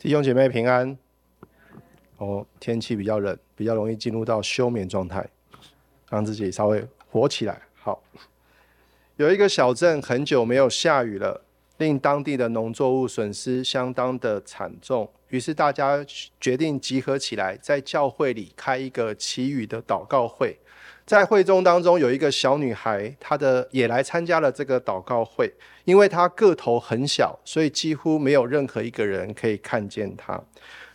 弟兄姐妹平安。哦，天气比较冷，比较容易进入到休眠状态，让自己稍微活起来。好，有一个小镇很久没有下雨了，令当地的农作物损失相当的惨重。于是大家决定集合起来，在教会里开一个祈雨的祷告会。在会中当中有一个小女孩，她的也来参加了这个祷告会。因为她个头很小，所以几乎没有任何一个人可以看见她。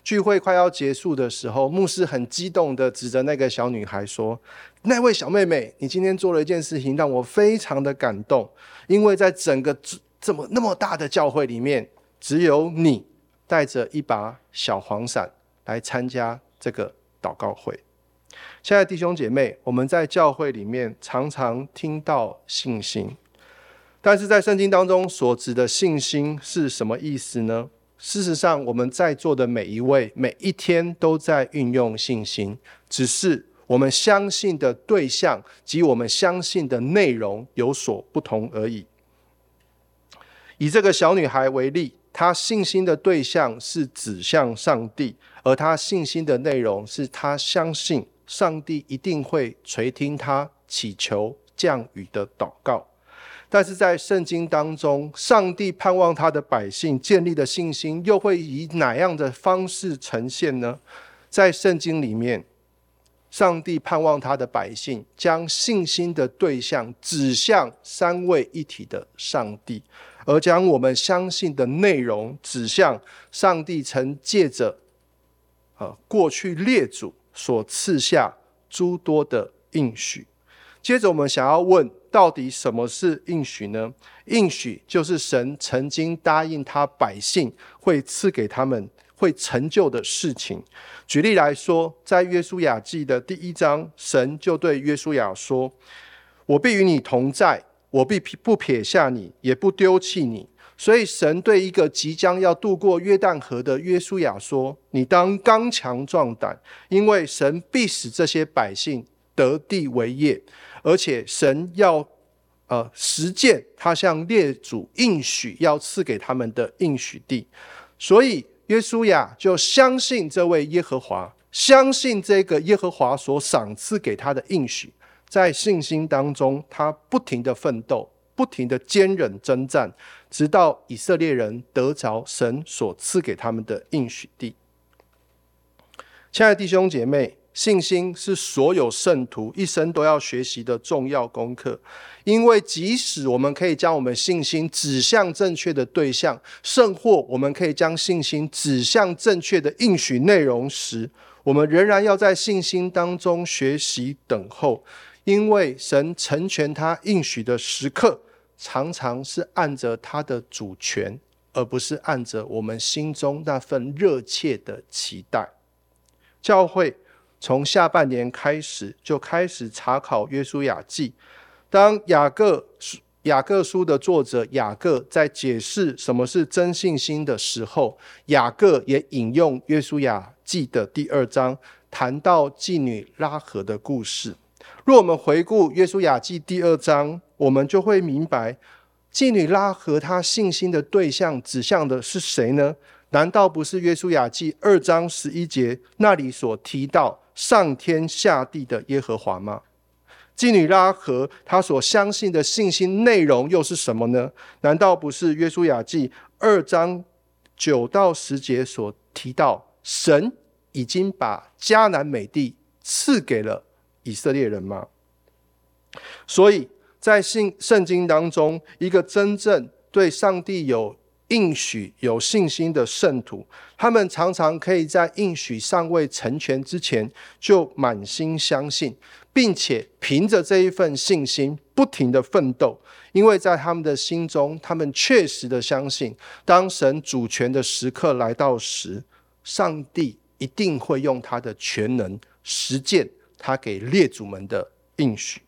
聚会快要结束的时候，牧师很激动地指着那个小女孩说：“那位小妹妹，你今天做了一件事情，让我非常的感动。因为在整个这么那么大的教会里面，只有你带着一把小黄伞来参加这个祷告会。”亲爱的弟兄姐妹，我们在教会里面常常听到信心，但是在圣经当中所指的信心是什么意思呢？事实上，我们在座的每一位，每一天都在运用信心，只是我们相信的对象及我们相信的内容有所不同而已。以这个小女孩为例，她信心的对象是指向上帝，而她信心的内容是她相信。上帝一定会垂听他祈求降雨的祷告，但是在圣经当中，上帝盼望他的百姓建立的信心，又会以哪样的方式呈现呢？在圣经里面，上帝盼望他的百姓将信心的对象指向三位一体的上帝，而将我们相信的内容指向上帝曾借着呃过去列祖。所赐下诸多的应许。接着，我们想要问，到底什么是应许呢？应许就是神曾经答应他百姓会赐给他们会成就的事情。举例来说，在约书亚记的第一章，神就对约书亚说：“我必与你同在，我必不撇下你，也不丢弃你。”所以，神对一个即将要渡过约旦河的约书亚说：“你当刚强壮胆，因为神必使这些百姓得地为业，而且神要呃实践他向列祖应许要赐给他们的应许地。所以，约书亚就相信这位耶和华，相信这个耶和华所赏赐给他的应许，在信心当中，他不停的奋斗。”不停的坚忍征战，直到以色列人得着神所赐给他们的应许地。亲爱的弟兄姐妹，信心是所有圣徒一生都要学习的重要功课。因为即使我们可以将我们信心指向正确的对象，甚或我们可以将信心指向正确的应许内容时，我们仍然要在信心当中学习等候。因为神成全他应许的时刻，常常是按着他的主权，而不是按着我们心中那份热切的期待。教会从下半年开始就开始查考约书亚记。当雅各雅各书的作者雅各在解释什么是真信心的时候，雅各也引用约书亚记的第二章，谈到妓女拉合的故事。若我们回顾约书亚记第二章，我们就会明白，妓女拉和她信心的对象指向的是谁呢？难道不是约书亚记二章十一节那里所提到上天下地的耶和华吗？妓女拉和她所相信的信心内容又是什么呢？难道不是约书亚记二章九到十节所提到，神已经把迦南美地赐给了以色列人吗？所以在信圣经当中，一个真正对上帝有应许、有信心的圣徒，他们常常可以在应许尚未成全之前，就满心相信，并且凭着这一份信心，不停地奋斗。因为在他们的心中，他们确实的相信，当神主权的时刻来到时，上帝一定会用他的全能实践。他给列祖们的应许，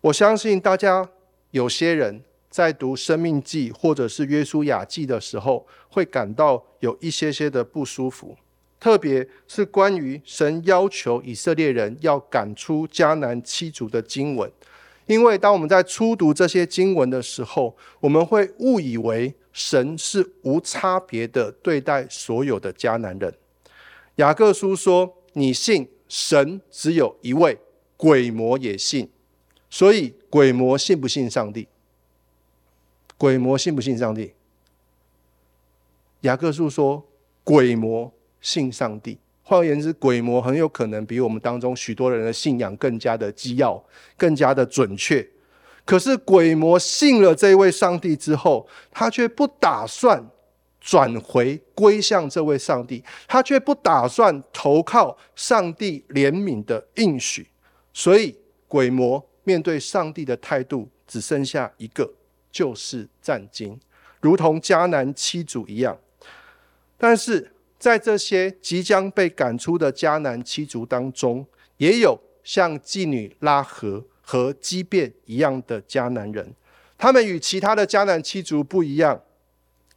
我相信大家有些人在读《生命记》或者是《约书亚记》的时候，会感到有一些些的不舒服，特别是关于神要求以色列人要赶出迦南七族的经文，因为当我们在初读这些经文的时候，我们会误以为神是无差别的对待所有的迦南人。雅各书说：“你信神只有一位，鬼魔也信。”所以鬼魔信不信上帝？鬼魔信不信上帝？雅各书说：“鬼魔信上帝。”换言之，鬼魔很有可能比我们当中许多人的信仰更加的基要、更加的准确。可是，鬼魔信了这位上帝之后，他却不打算转回归向这位上帝，他却不打算投靠上帝怜悯的应许。所以，鬼魔面对上帝的态度只剩下一个，就是战惊，如同迦南七族一样。但是，在这些即将被赶出的迦南七族当中，也有像妓女拉合和基遍一样的迦南人。他们与其他的迦南七族不一样，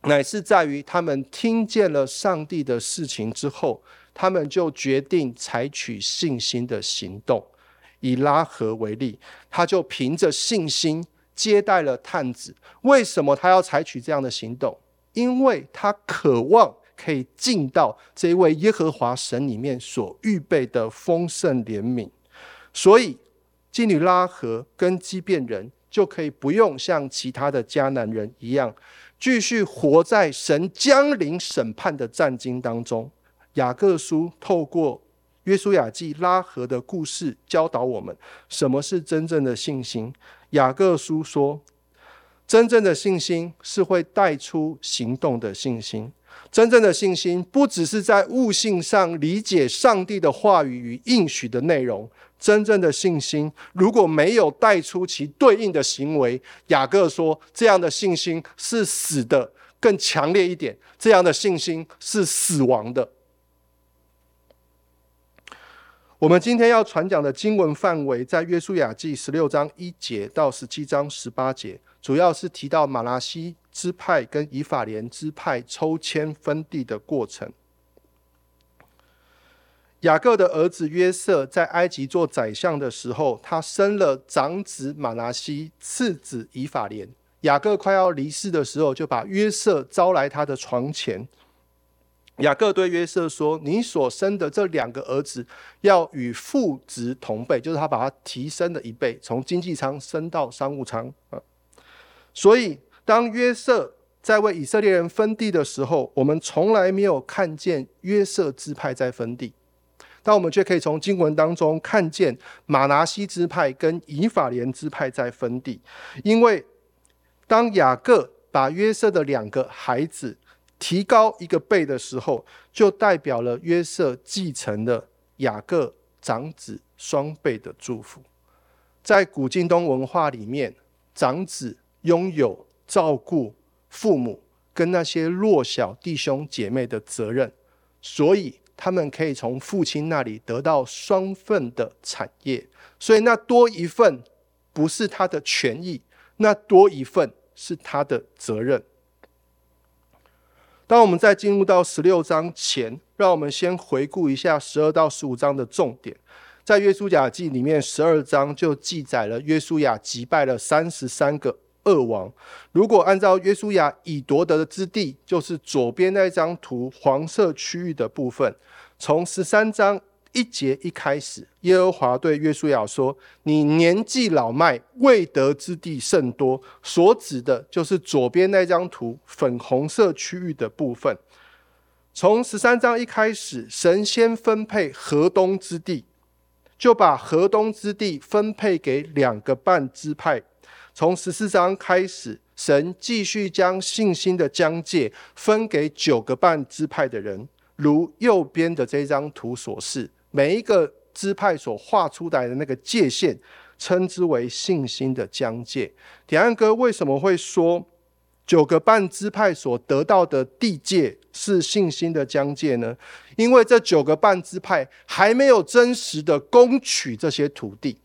乃是在于他们听见了上帝的事情之后，他们就决定采取信心的行动。以拉合为例，他就凭着信心接待了探子。为什么他要采取这样的行动？因为他渴望。可以进到这位耶和华神里面所预备的丰盛怜悯，所以基女拉合跟基遍人就可以不用像其他的迦南人一样，继续活在神降临审判的战经当中。雅各书透过约书亚记拉合的故事教导我们，什么是真正的信心。雅各书说，真正的信心是会带出行动的信心。真正的信心不只是在悟性上理解上帝的话语与应许的内容，真正的信心如果没有带出其对应的行为，雅各说这样的信心是死的。更强烈一点，这样的信心是死亡的。我们今天要传讲的经文范围在约书亚记十六章一节到十七章十八节，主要是提到马拉西支派跟以法莲支派抽签分地的过程。雅各的儿子约瑟在埃及做宰相的时候，他生了长子马拿西，次子以法莲。雅各快要离世的时候，就把约瑟招来他的床前。雅各对约瑟说：“你所生的这两个儿子，要与父职同辈，就是他把他提升了一倍，从经济舱升到商务舱啊。所以，当约瑟在为以色列人分地的时候，我们从来没有看见约瑟支派在分地，但我们却可以从经文当中看见马拿西支派跟以法莲支派在分地，因为当雅各把约瑟的两个孩子。”提高一个辈的时候，就代表了约瑟继承了雅各长子双倍的祝福。在古近东文化里面，长子拥有照顾父母跟那些弱小弟兄姐妹的责任，所以他们可以从父亲那里得到双份的产业。所以那多一份不是他的权益，那多一份是他的责任。当我们在进入到十六章前，让我们先回顾一下十二到十五章的重点。在约书亚记里面，十二章就记载了约书亚击败了三十三个恶王。如果按照约书亚已夺得的之地，就是左边那张图黄色区域的部分，从十三章。一节一开始，耶和华对约书亚说：“你年纪老迈，未得之地甚多。”所指的就是左边那张图粉红色区域的部分。从十三章一开始，神先分配河东之地，就把河东之地分配给两个半支派。从十四章开始，神继续将信心的疆界分给九个半支派的人，如右边的这张图所示。每一个支派所画出来的那个界限，称之为信心的疆界。点安哥为什么会说九个半支派所得到的地界是信心的疆界呢？因为这九个半支派还没有真实的攻取这些土地，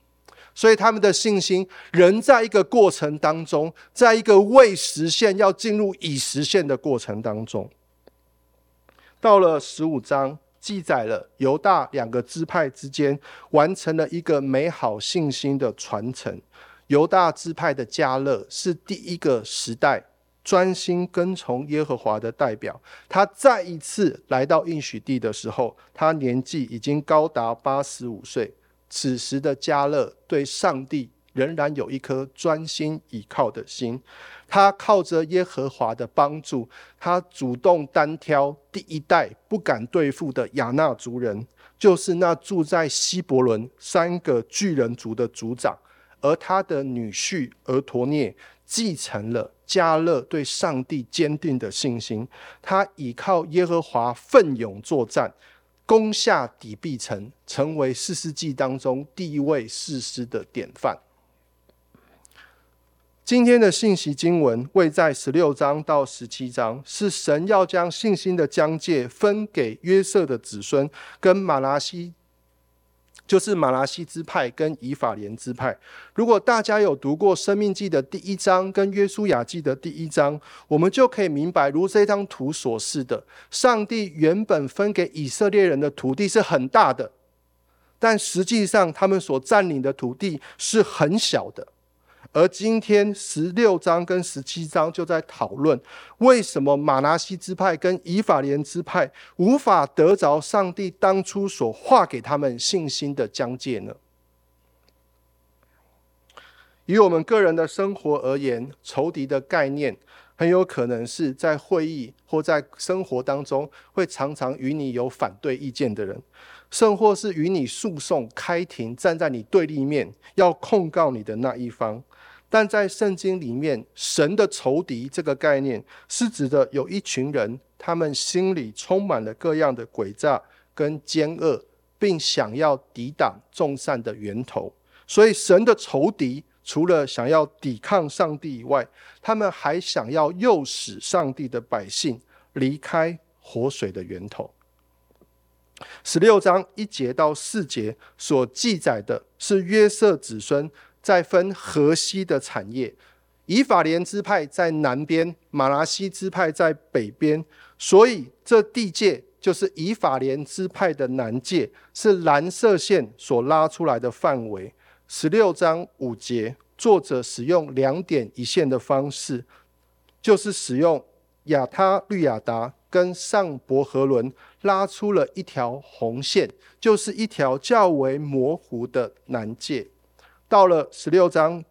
所以他们的信心仍在一个过程当中，在一个未实现要进入已实现的过程当中。到了十五章。记载了犹大两个支派之间完成了一个美好信心的传承。犹大支派的加勒是第一个时代专心跟从耶和华的代表。他再一次来到应许地的时候，他年纪已经高达八十五岁。此时的迦勒对上帝仍然有一颗专心倚靠的心。他靠着耶和华的帮助，他主动单挑第一代不敢对付的亚衲族人，就是那住在希伯仑三个巨人族的族长。而他的女婿俄陀聂继承了迦勒对上帝坚定的信心，他倚靠耶和华奋勇作战，攻下底壁城，成为四世纪当中第一位士师的典范。今天的信息经文位在十六章到十七章，是神要将信心的疆界分给约瑟的子孙跟马拉西。就是马拉西支派跟以法莲支派。如果大家有读过《生命记》的第一章跟《约书亚记》的第一章，我们就可以明白，如这张图所示的，上帝原本分给以色列人的土地是很大的，但实际上他们所占领的土地是很小的。而今天十六章跟十七章就在讨论，为什么马拿西支派跟以法莲支派无法得着上帝当初所划给他们信心的疆界呢？以我们个人的生活而言，仇敌的概念很有可能是在会议或在生活当中会常常与你有反对意见的人，甚或是与你诉讼开庭，站在你对立面要控告你的那一方。但在圣经里面，神的仇敌这个概念是指的有一群人，他们心里充满了各样的诡诈跟奸恶，并想要抵挡众善的源头。所以，神的仇敌除了想要抵抗上帝以外，他们还想要诱使上帝的百姓离开活水的源头。十六章一节到四节所记载的是约瑟子孙。再分河西的产业，以法莲支派在南边，马拉西支派在北边，所以这地界就是以法莲支派的南界，是蓝色线所拉出来的范围。十六章五节，作者使用两点一线的方式，就是使用亚他绿亚达跟上伯和伦拉出了一条红线，就是一条较为模糊的南界。到了十六章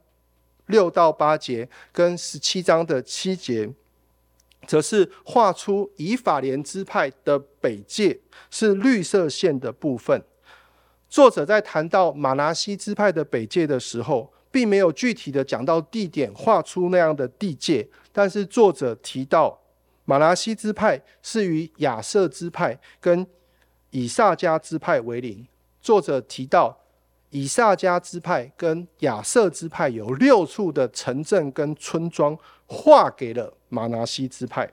六到八节，跟十七章的七节，则是画出以法莲支派的北界，是绿色线的部分。作者在谈到玛拿西支派的北界的时候，并没有具体的讲到地点，画出那样的地界。但是作者提到玛拿西支派是与亚设支派跟以萨迦支派为邻。作者提到。以萨迦支派跟亚设支派有六处的城镇跟村庄划给了玛拿西支派。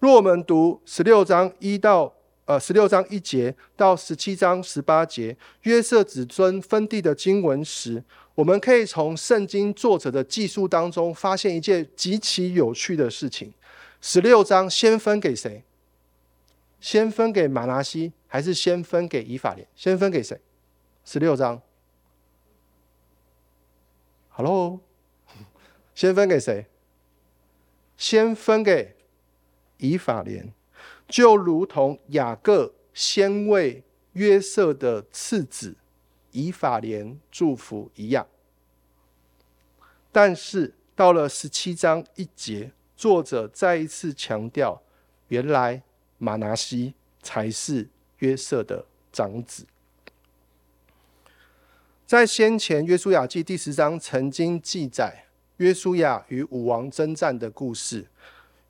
若我们读十六章一到呃十六章一节到十七章十八节约瑟子孙分地的经文时，我们可以从圣经作者的记述当中发现一件极其有趣的事情：十六章先分给谁？先分给玛拿西，还是先分给以法莲？先分给谁？十六章。Hello，先分给谁？先分给以法莲，就如同雅各先为约瑟的次子以法莲祝福一样。但是到了十七章一节，作者再一次强调，原来玛拿西才是约瑟的长子。在先前约书亚记第十章曾经记载约书亚与武王征战的故事。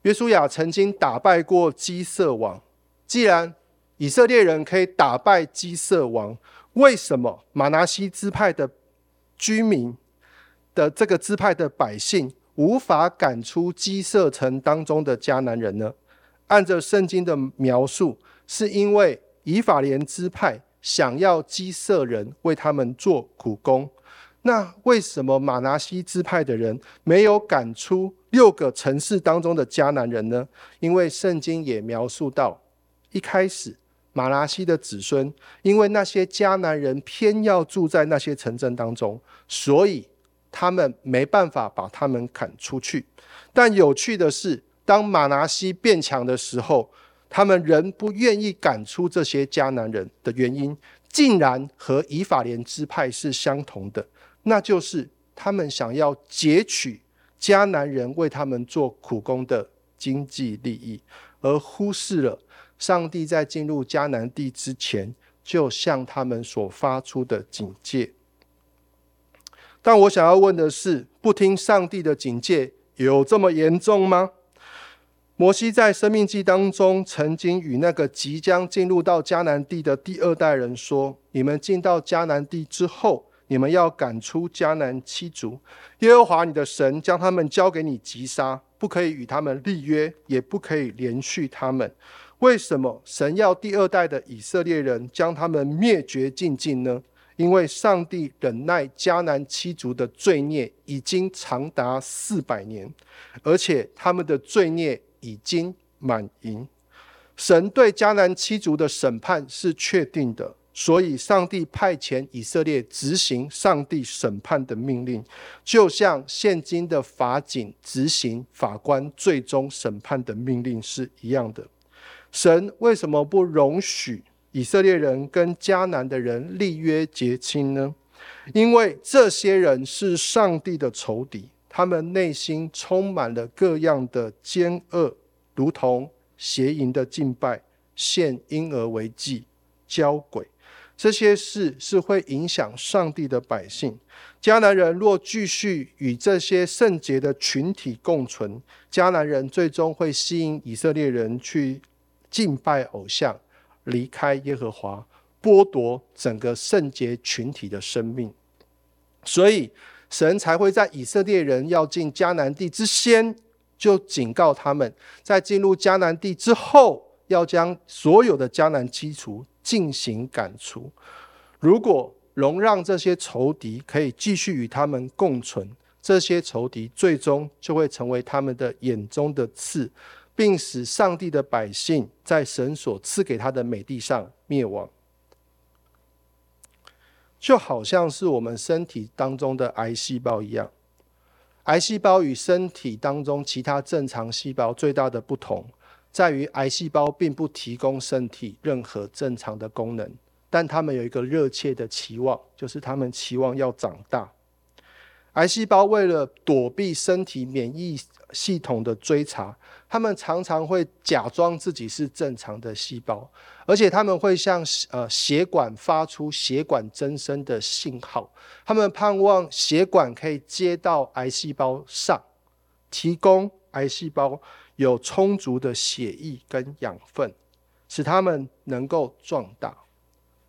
约书亚曾经打败过基色王。既然以色列人可以打败基色王，为什么玛拿西支派的居民的这个支派的百姓无法赶出基色城当中的迦南人呢？按照圣经的描述，是因为以法莲支派。想要基色人为他们做苦工，那为什么马拿西支派的人没有赶出六个城市当中的迦南人呢？因为圣经也描述到，一开始马拿西的子孙，因为那些迦南人偏要住在那些城镇当中，所以他们没办法把他们赶出去。但有趣的是，当马拿西变强的时候，他们仍不愿意赶出这些迦南人的原因，竟然和以法莲支派是相同的，那就是他们想要截取迦南人为他们做苦工的经济利益，而忽视了上帝在进入迦南地之前就向他们所发出的警戒。但我想要问的是，不听上帝的警戒有这么严重吗？摩西在生命记当中曾经与那个即将进入到迦南地的第二代人说：“你们进到迦南地之后，你们要赶出迦南七族。耶和华你的神将他们交给你击杀，不可以与他们立约，也不可以连续他们。为什么神要第二代的以色列人将他们灭绝净尽呢？因为上帝忍耐迦南七族的罪孽已经长达四百年，而且他们的罪孽。”已经满盈，神对迦南七族的审判是确定的，所以上帝派遣以色列执行上帝审判的命令，就像现今的法警执行法官最终审判的命令是一样的。神为什么不容许以色列人跟迦南的人立约结亲呢？因为这些人是上帝的仇敌。他们内心充满了各样的奸恶，如同邪淫的敬拜、献婴儿为祭、交鬼，这些事是会影响上帝的百姓。迦南人若继续与这些圣洁的群体共存，迦南人最终会吸引以色列人去敬拜偶像，离开耶和华，剥夺整个圣洁群体的生命。所以，神才会在以色列人要进迦南地之先，就警告他们，在进入迦南地之后，要将所有的迦南七族进行赶除。如果容让这些仇敌可以继续与他们共存，这些仇敌最终就会成为他们的眼中的刺，并使上帝的百姓在神所赐给他的美地上灭亡。就好像是我们身体当中的癌细胞一样，癌细胞与身体当中其他正常细胞最大的不同，在于癌细胞并不提供身体任何正常的功能，但他们有一个热切的期望，就是他们期望要长大。癌细胞为了躲避身体免疫系统的追查，他们常常会假装自己是正常的细胞，而且他们会向呃血管发出血管增生的信号。他们盼望血管可以接到癌细胞上，提供癌细胞有充足的血液跟养分，使他们能够壮大。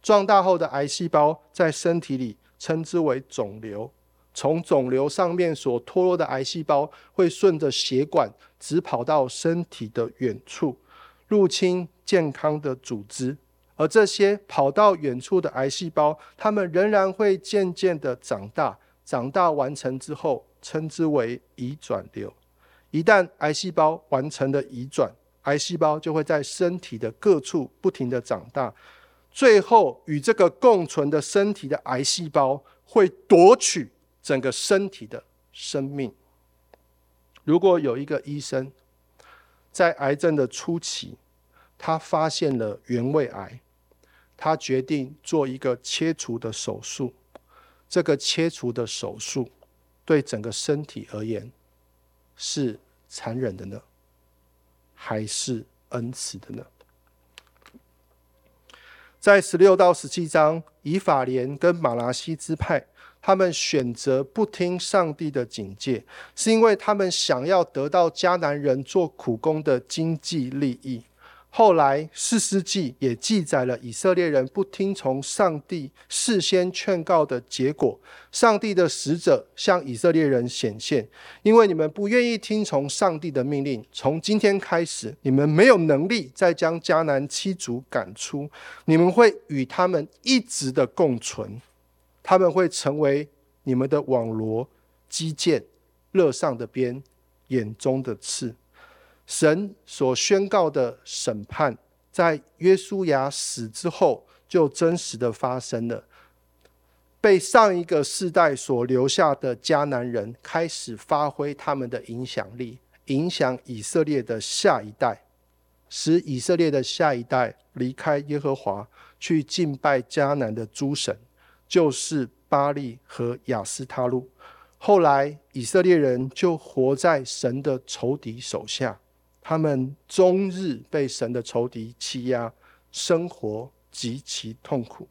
壮大后的癌细胞在身体里称之为肿瘤。从肿瘤上面所脱落的癌细胞会顺着血管直跑到身体的远处，入侵健康的组织。而这些跑到远处的癌细胞，它们仍然会渐渐的长大。长大完成之后，称之为移转瘤。一旦癌细胞完成了移转，癌细胞就会在身体的各处不停的长大，最后与这个共存的身体的癌细胞会夺取。整个身体的生命。如果有一个医生在癌症的初期，他发现了原位癌，他决定做一个切除的手术。这个切除的手术对整个身体而言是残忍的呢，还是恩慈的呢？在十六到十七章，以法莲跟玛拉西支派。他们选择不听上帝的警戒，是因为他们想要得到迦南人做苦工的经济利益。后来四世纪也记载了以色列人不听从上帝事先劝告的结果。上帝的使者向以色列人显现，因为你们不愿意听从上帝的命令，从今天开始，你们没有能力再将迦南七族赶出，你们会与他们一直的共存。他们会成为你们的网罗、机槛、肋上的鞭、眼中的刺。神所宣告的审判，在约书亚死之后就真实的发生了。被上一个世代所留下的迦南人开始发挥他们的影响力，影响以色列的下一代，使以色列的下一代离开耶和华，去敬拜迦南的诸神，就是巴力和亚斯他录。后来以色列人就活在神的仇敌手下，他们终日被神的仇敌欺压，生活极其痛苦。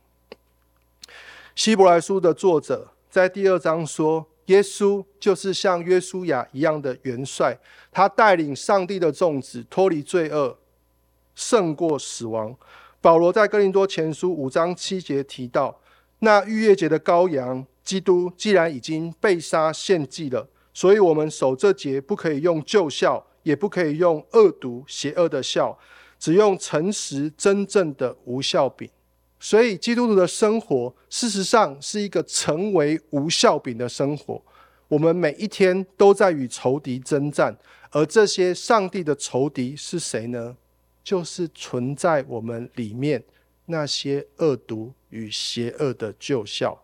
希伯来书的作者在第二章说，耶稣就是像约书亚一样的元帅，他带领上帝的众子脱离罪恶，胜过死亡。保罗在哥林多前书五章七节提到，那逾越节的羔羊基督既然已经被杀献祭了，所以我们守这节不可以用旧孝，也不可以用恶毒邪恶的孝，只用诚实真正的无酵饼。所以，基督徒的生活事实上是一个成为无效饼的生活。我们每一天都在与仇敌征战，而这些上帝的仇敌是谁呢？就是存在我们里面那些恶毒与邪恶的旧酵。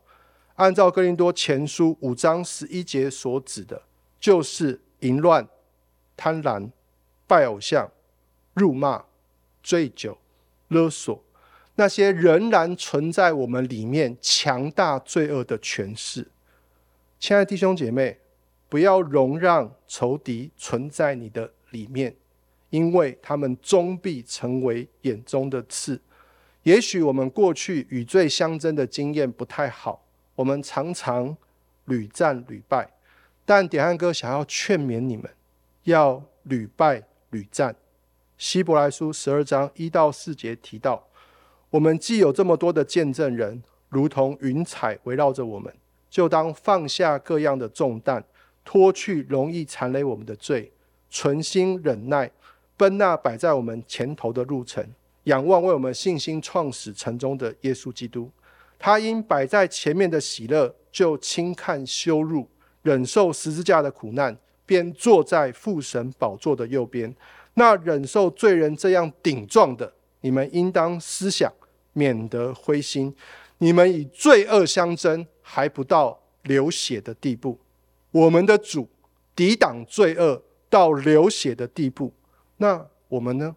按照哥林多前书五章十一节所指的，就是淫乱、贪婪、拜偶像、辱骂、醉酒、勒索。那些仍然存在我们里面强大罪恶的权势，亲爱的弟兄姐妹，不要容让仇敌存在你的里面，因为他们终必成为眼中的刺。也许我们过去与罪相争的经验不太好，我们常常屡战屡败，但典汉哥想要劝勉你们，要屡败屡战。希伯来书十二章一到四节提到。我们既有这么多的见证人，如同云彩围绕着我们，就当放下各样的重担，脱去容易缠累我们的罪，存心忍耐，奔那摆在我们前头的路程，仰望为我们信心创始成终的耶稣基督。他因摆在前面的喜乐，就轻看羞辱，忍受十字架的苦难，便坐在父神宝座的右边。那忍受罪人这样顶撞的，你们应当思想。免得灰心，你们以罪恶相争，还不到流血的地步。我们的主抵挡罪恶到流血的地步，那我们呢？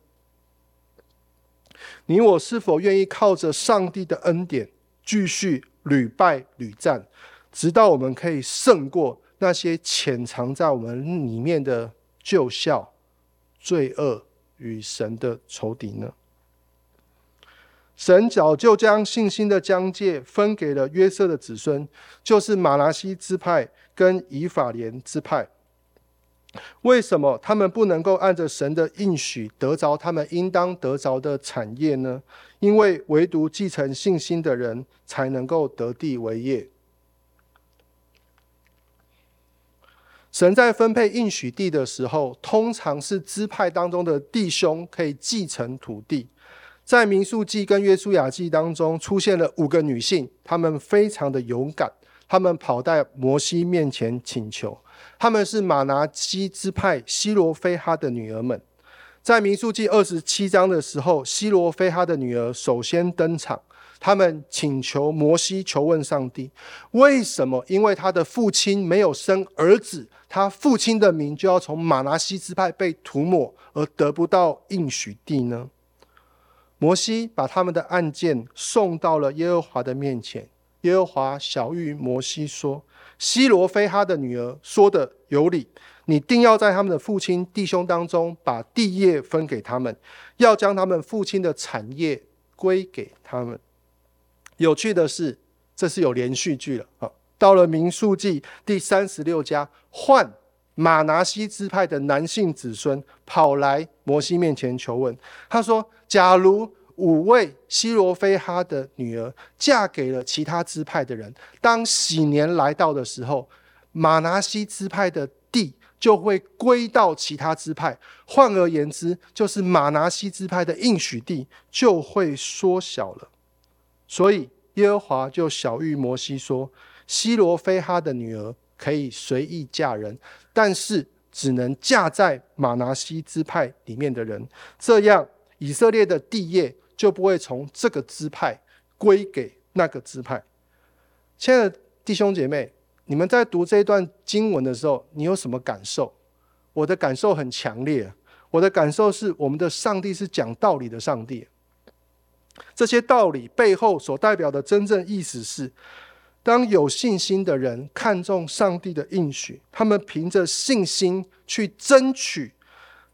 你我是否愿意靠着上帝的恩典，继续屡败屡战，直到我们可以胜过那些潜藏在我们里面的旧酵、罪恶与神的仇敌呢？神早就将信心的疆界分给了约瑟的子孙，就是玛拿西支派跟以法莲支派。为什么他们不能够按着神的应许得着他们应当得着的产业呢？因为唯独继承信心的人才能够得地为业。神在分配应许地的时候，通常是支派当中的弟兄可以继承土地。在民数记跟约书亚记当中出现了五个女性，她们非常的勇敢，她们跑在摩西面前请求。他们是马拿西支派西罗非哈的女儿们。在民数记二十七章的时候，西罗非哈的女儿首先登场，他们请求摩西求问上帝，为什么？因为他的父亲没有生儿子，他父亲的名就要从马拿西支派被涂抹，而得不到应许地呢？摩西把他们的案件送到了耶和华的面前。耶和华晓諭摩西说：“西罗非哈的女儿说的有理，你定要在他们的父亲弟兄当中把地业分给他们，要将他们父亲的产业归给他们。”有趣的是，这是有连续剧了。啊，到了民数记第三十六家，换马拿西支派的男性子孙跑来摩西面前求问，他说。假如五位希罗非哈的女儿嫁给了其他支派的人，当喜年来到的时候，马拿西支派的地就会归到其他支派。换而言之，就是马拿西支派的应许地就会缩小了。所以耶和华就晓諭摩西说：“希罗非哈的女儿可以随意嫁人，但是只能嫁在马拿西支派里面的人。这样。”以色列的地业就不会从这个支派归给那个支派。亲爱的弟兄姐妹，你们在读这一段经文的时候，你有什么感受？我的感受很强烈。我的感受是，我们的上帝是讲道理的上帝。这些道理背后所代表的真正意思是：当有信心的人看重上帝的应许，他们凭着信心去争取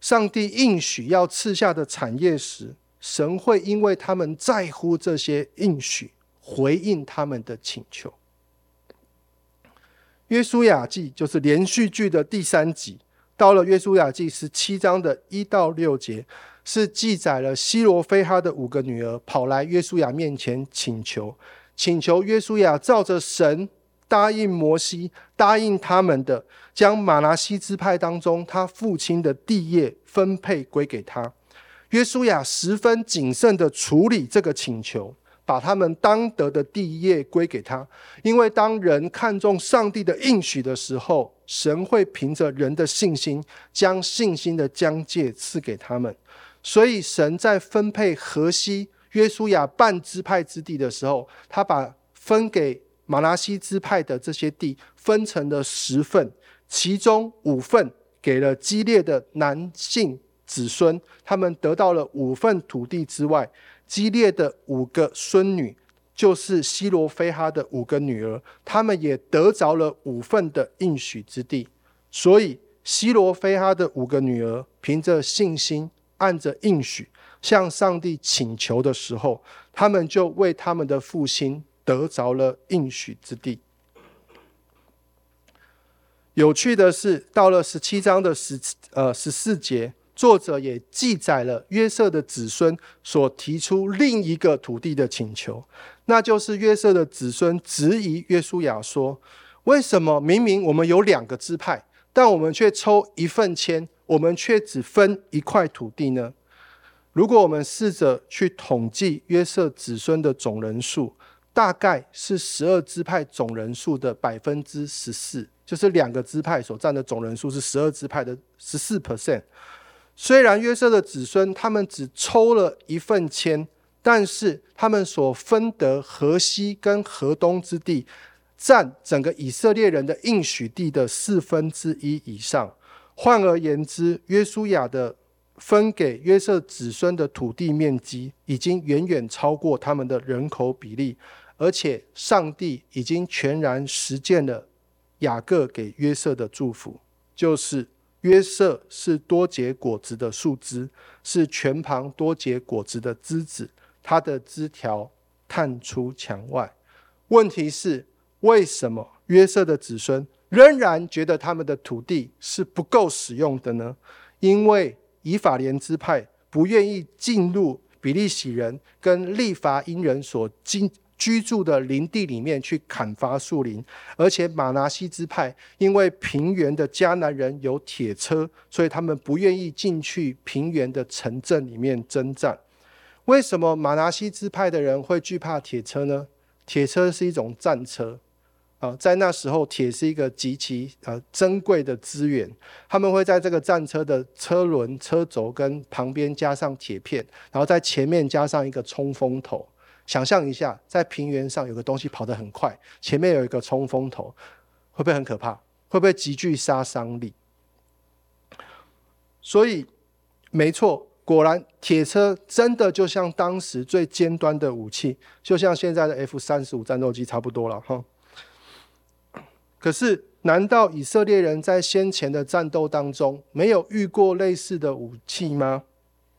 上帝应许要赐下的产业时，神会因为他们在乎这些应许，回应他们的请求。约书亚记就是连续剧的第三集。到了约书亚记十七章的一到六节，是记载了西罗非哈的五个女儿跑来约书亚面前请求，请求约书亚照着神答应摩西、答应他们的，将玛拿西支派当中他父亲的地业分配归给他。约书亚十分谨慎地处理这个请求。把他们当得的地业归给他，因为当人看重上帝的应许的时候，神会凭着人的信心，将信心的疆界赐给他们。所以神在分配河西约书亚半支派之地的时候，他把分给玛拿西支派的这些地分成了十份，其中五份给了激烈的男性子孙，他们得到了五份土地之外。激烈的五个孙女，就是西罗非哈的五个女儿，他们也得着了五份的应许之地。所以西罗非哈的五个女儿凭着信心，按着应许向上帝请求的时候，他们就为他们的父亲得着了应许之地。有趣的是，到了十七章的十呃十四节。作者也记载了约瑟的子孙所提出另一个土地的请求，那就是约瑟的子孙质疑约书亚说：“为什么明明我们有两个支派，但我们却抽一份签，我们却只分一块土地呢？”如果我们试着去统计约瑟子孙的总人数，大概是十二支派总人数的百分之十四，就是两个支派所占的总人数是十二支派的十四 percent。虽然约瑟的子孙他们只抽了一份签，但是他们所分得河西跟河东之地，占整个以色列人的应许地的四分之一以上。换而言之，约书亚的分给约瑟子孙的土地面积，已经远远超过他们的人口比例，而且上帝已经全然实践了雅各给约瑟的祝福，就是。约瑟是多结果子的树枝，是全旁多结果子的枝子，它的枝条探出墙外。问题是，为什么约瑟的子孙仍然觉得他们的土地是不够使用的呢？因为以法莲支派不愿意进入比利洗人跟利乏音人所经。居住的林地里面去砍伐树林，而且马拿西支派因为平原的迦南人有铁车，所以他们不愿意进去平原的城镇里面征战。为什么马拿西支派的人会惧怕铁车呢？铁车是一种战车啊，在那时候铁是一个极其呃珍贵的资源，他们会在这个战车的车轮、车轴跟旁边加上铁片，然后在前面加上一个冲锋头。想象一下，在平原上有个东西跑得很快，前面有一个冲锋头，会不会很可怕？会不会极具杀伤力？所以，没错，果然铁车真的就像当时最尖端的武器，就像现在的 F 三十五战斗机差不多了哈。可是，难道以色列人在先前的战斗当中没有遇过类似的武器吗？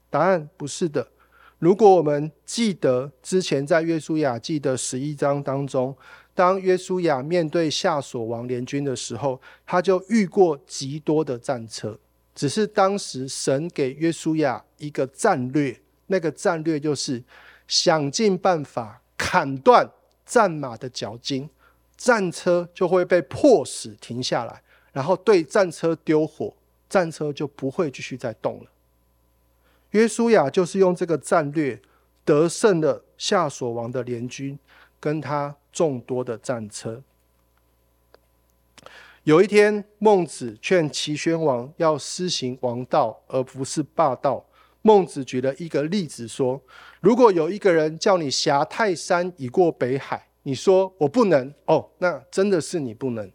答案不是的。如果我们记得之前在约书亚记的十一章当中，当约书亚面对夏所王联军的时候，他就遇过极多的战车。只是当时神给约书亚一个战略，那个战略就是想尽办法砍断战马的脚筋，战车就会被迫使停下来，然后对战车丢火，战车就不会继续再动了。约书亚就是用这个战略得胜了夏所王的联军，跟他众多的战车。有一天，孟子劝齐宣王要施行王道，而不是霸道。孟子举了一个例子说：如果有一个人叫你挟泰山以过北海，你说我不能哦，那真的是你不能。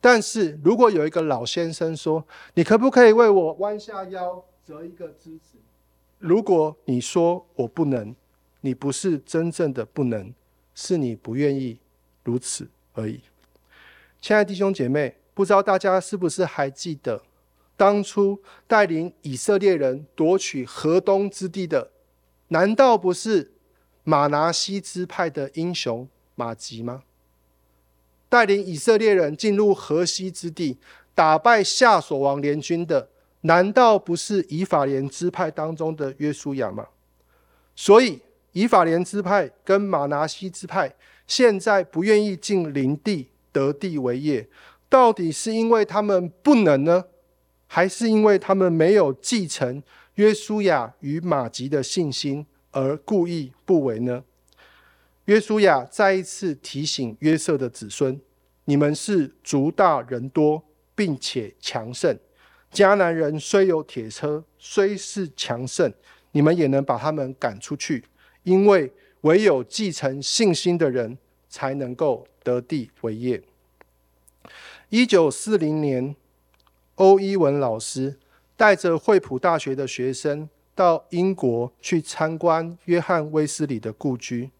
但是如果有一个老先生说，你可不可以为我弯下腰折一个枝子？如果你说我不能，你不是真正的不能，是你不愿意如此而已。亲爱的弟兄姐妹，不知道大家是不是还记得，当初带领以色列人夺取河东之地的，难道不是马拿西支派的英雄马吉吗？带领以色列人进入河西之地，打败夏所王联军的，难道不是以法莲支派当中的约书亚吗？所以，以法莲支派跟玛拿西支派现在不愿意进林地得地为业，到底是因为他们不能呢，还是因为他们没有继承约书亚与马吉的信心而故意不为呢？约书亚再一次提醒约瑟的子孙：你们是族大人多，并且强盛。迦南人虽有铁车，虽是强盛，你们也能把他们赶出去，因为唯有继承信心的人，才能够得地为业。一九四零年，欧一文老师带着惠普大学的学生到英国去参观约翰卫斯理的故居。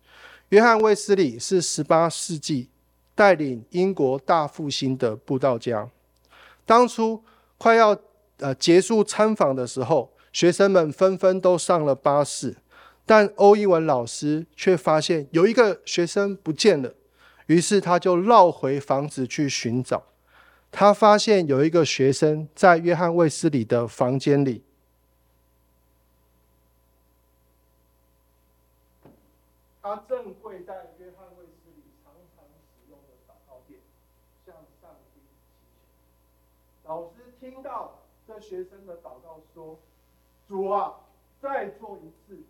约翰卫斯理是十八世纪带领英国大复兴的布道家，当初。快要呃结束参访的时候，学生们纷纷都上了巴士，但欧一文老师却发现有一个学生不见了，于是他就绕回房子去寻找。他发现有一个学生在约翰卫斯理的房间里，他正跪在约翰卫斯理常常使用的祷告垫，向上帝祈求。老师。听到这学生的祷告说：“主啊，再做一次，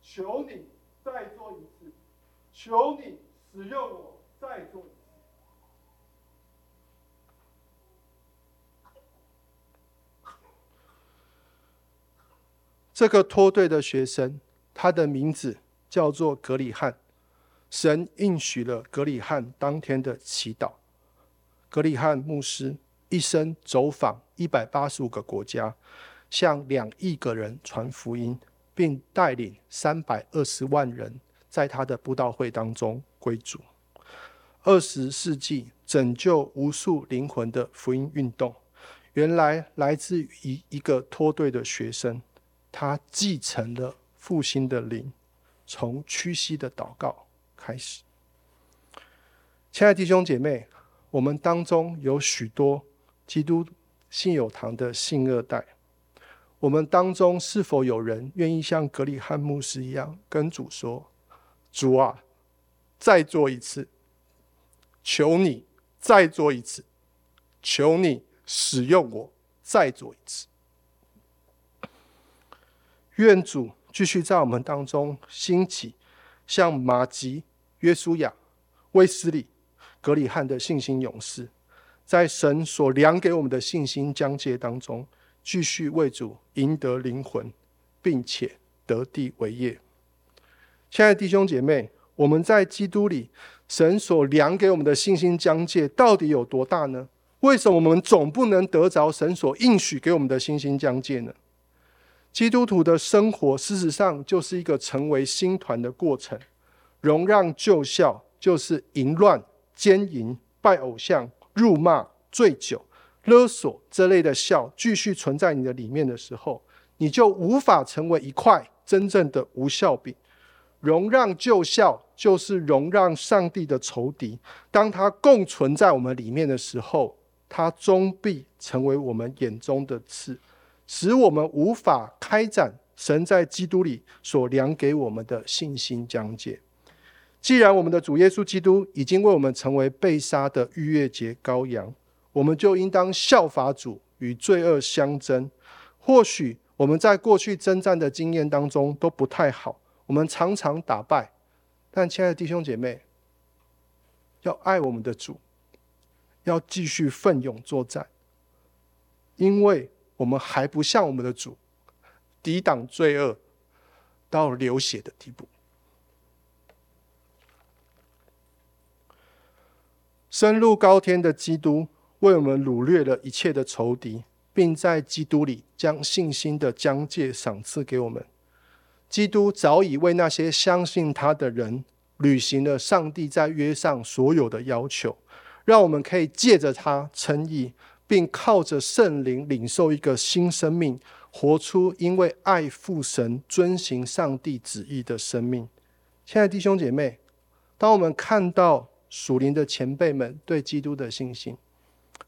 求你再做一次，求你使用我再做一次。”这个脱队的学生，他的名字叫做格里汉。神应许了格里汉当天的祈祷。格里汉牧师。一生走访一百八十五个国家，向两亿个人传福音，并带领三百二十万人在他的布道会当中归主。二十世纪拯救无数灵魂的福音运动，原来来自于一一个脱队的学生，他继承了复兴的灵，从屈膝的祷告开始。亲爱的弟兄姐妹，我们当中有许多。基督信友堂的信二代，我们当中是否有人愿意像格里汉牧师一样跟主说：“主啊，再做一次，求你再做一次，求你使用我再做一次。”愿主继续在我们当中兴起，像马吉、约书亚、卫斯理、格里汉的信心勇士。在神所量给我们的信心疆界当中，继续为主赢得灵魂，并且得地为业。亲爱的弟兄姐妹，我们在基督里，神所量给我们的信心疆界到底有多大呢？为什么我们总不能得着神所应许给我们的信心疆界呢？基督徒的生活，事实上就是一个成为新团的过程。容让旧校，就是淫乱、奸淫、拜偶像。辱骂、醉酒、勒索这类的笑继续存在你的里面的时候，你就无法成为一块真正的无效饼。容让旧笑就是容让上帝的仇敌，当他共存在我们里面的时候，他终必成为我们眼中的刺，使我们无法开展神在基督里所量给我们的信心疆界。既然我们的主耶稣基督已经为我们成为被杀的逾越节羔羊，我们就应当效法主，与罪恶相争。或许我们在过去征战的经验当中都不太好，我们常常打败。但亲爱的弟兄姐妹，要爱我们的主，要继续奋勇作战，因为我们还不像我们的主，抵挡罪恶到流血的地步。升入高天的基督为我们掳掠了一切的仇敌，并在基督里将信心的疆界赏赐给我们。基督早已为那些相信他的人履行了上帝在约上所有的要求，让我们可以借着他称义，并靠着圣灵领受一个新生命，活出因为爱父神、遵行上帝旨意的生命。亲爱的弟兄姐妹，当我们看到属灵的前辈们对基督的信心，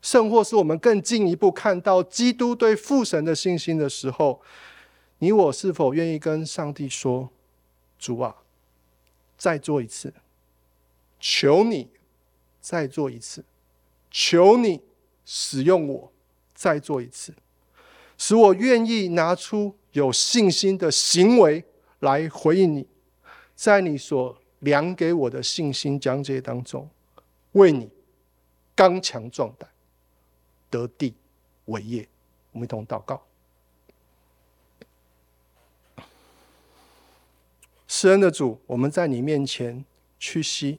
甚或是我们更进一步看到基督对父神的信心的时候，你我是否愿意跟上帝说：“主啊，再做一次，求你再做一次，求你使用我再做一次，使我愿意拿出有信心的行为来回应你，在你所量给我的信心讲解当中，为你刚强壮胆，得地为业。”我们一同祷告。施恩的主，我们在你面前屈膝。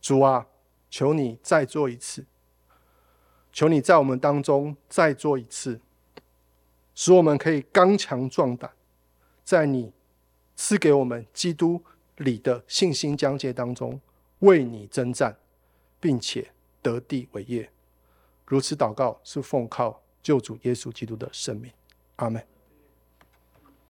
主啊，求你再做一次，求你在我们当中再做一次，使我们可以刚强壮胆，在你赐给我们基督里的信心疆界当中，为你征战，并且得地为业。如此祷告，是奉靠救主耶稣基督的圣名。阿门。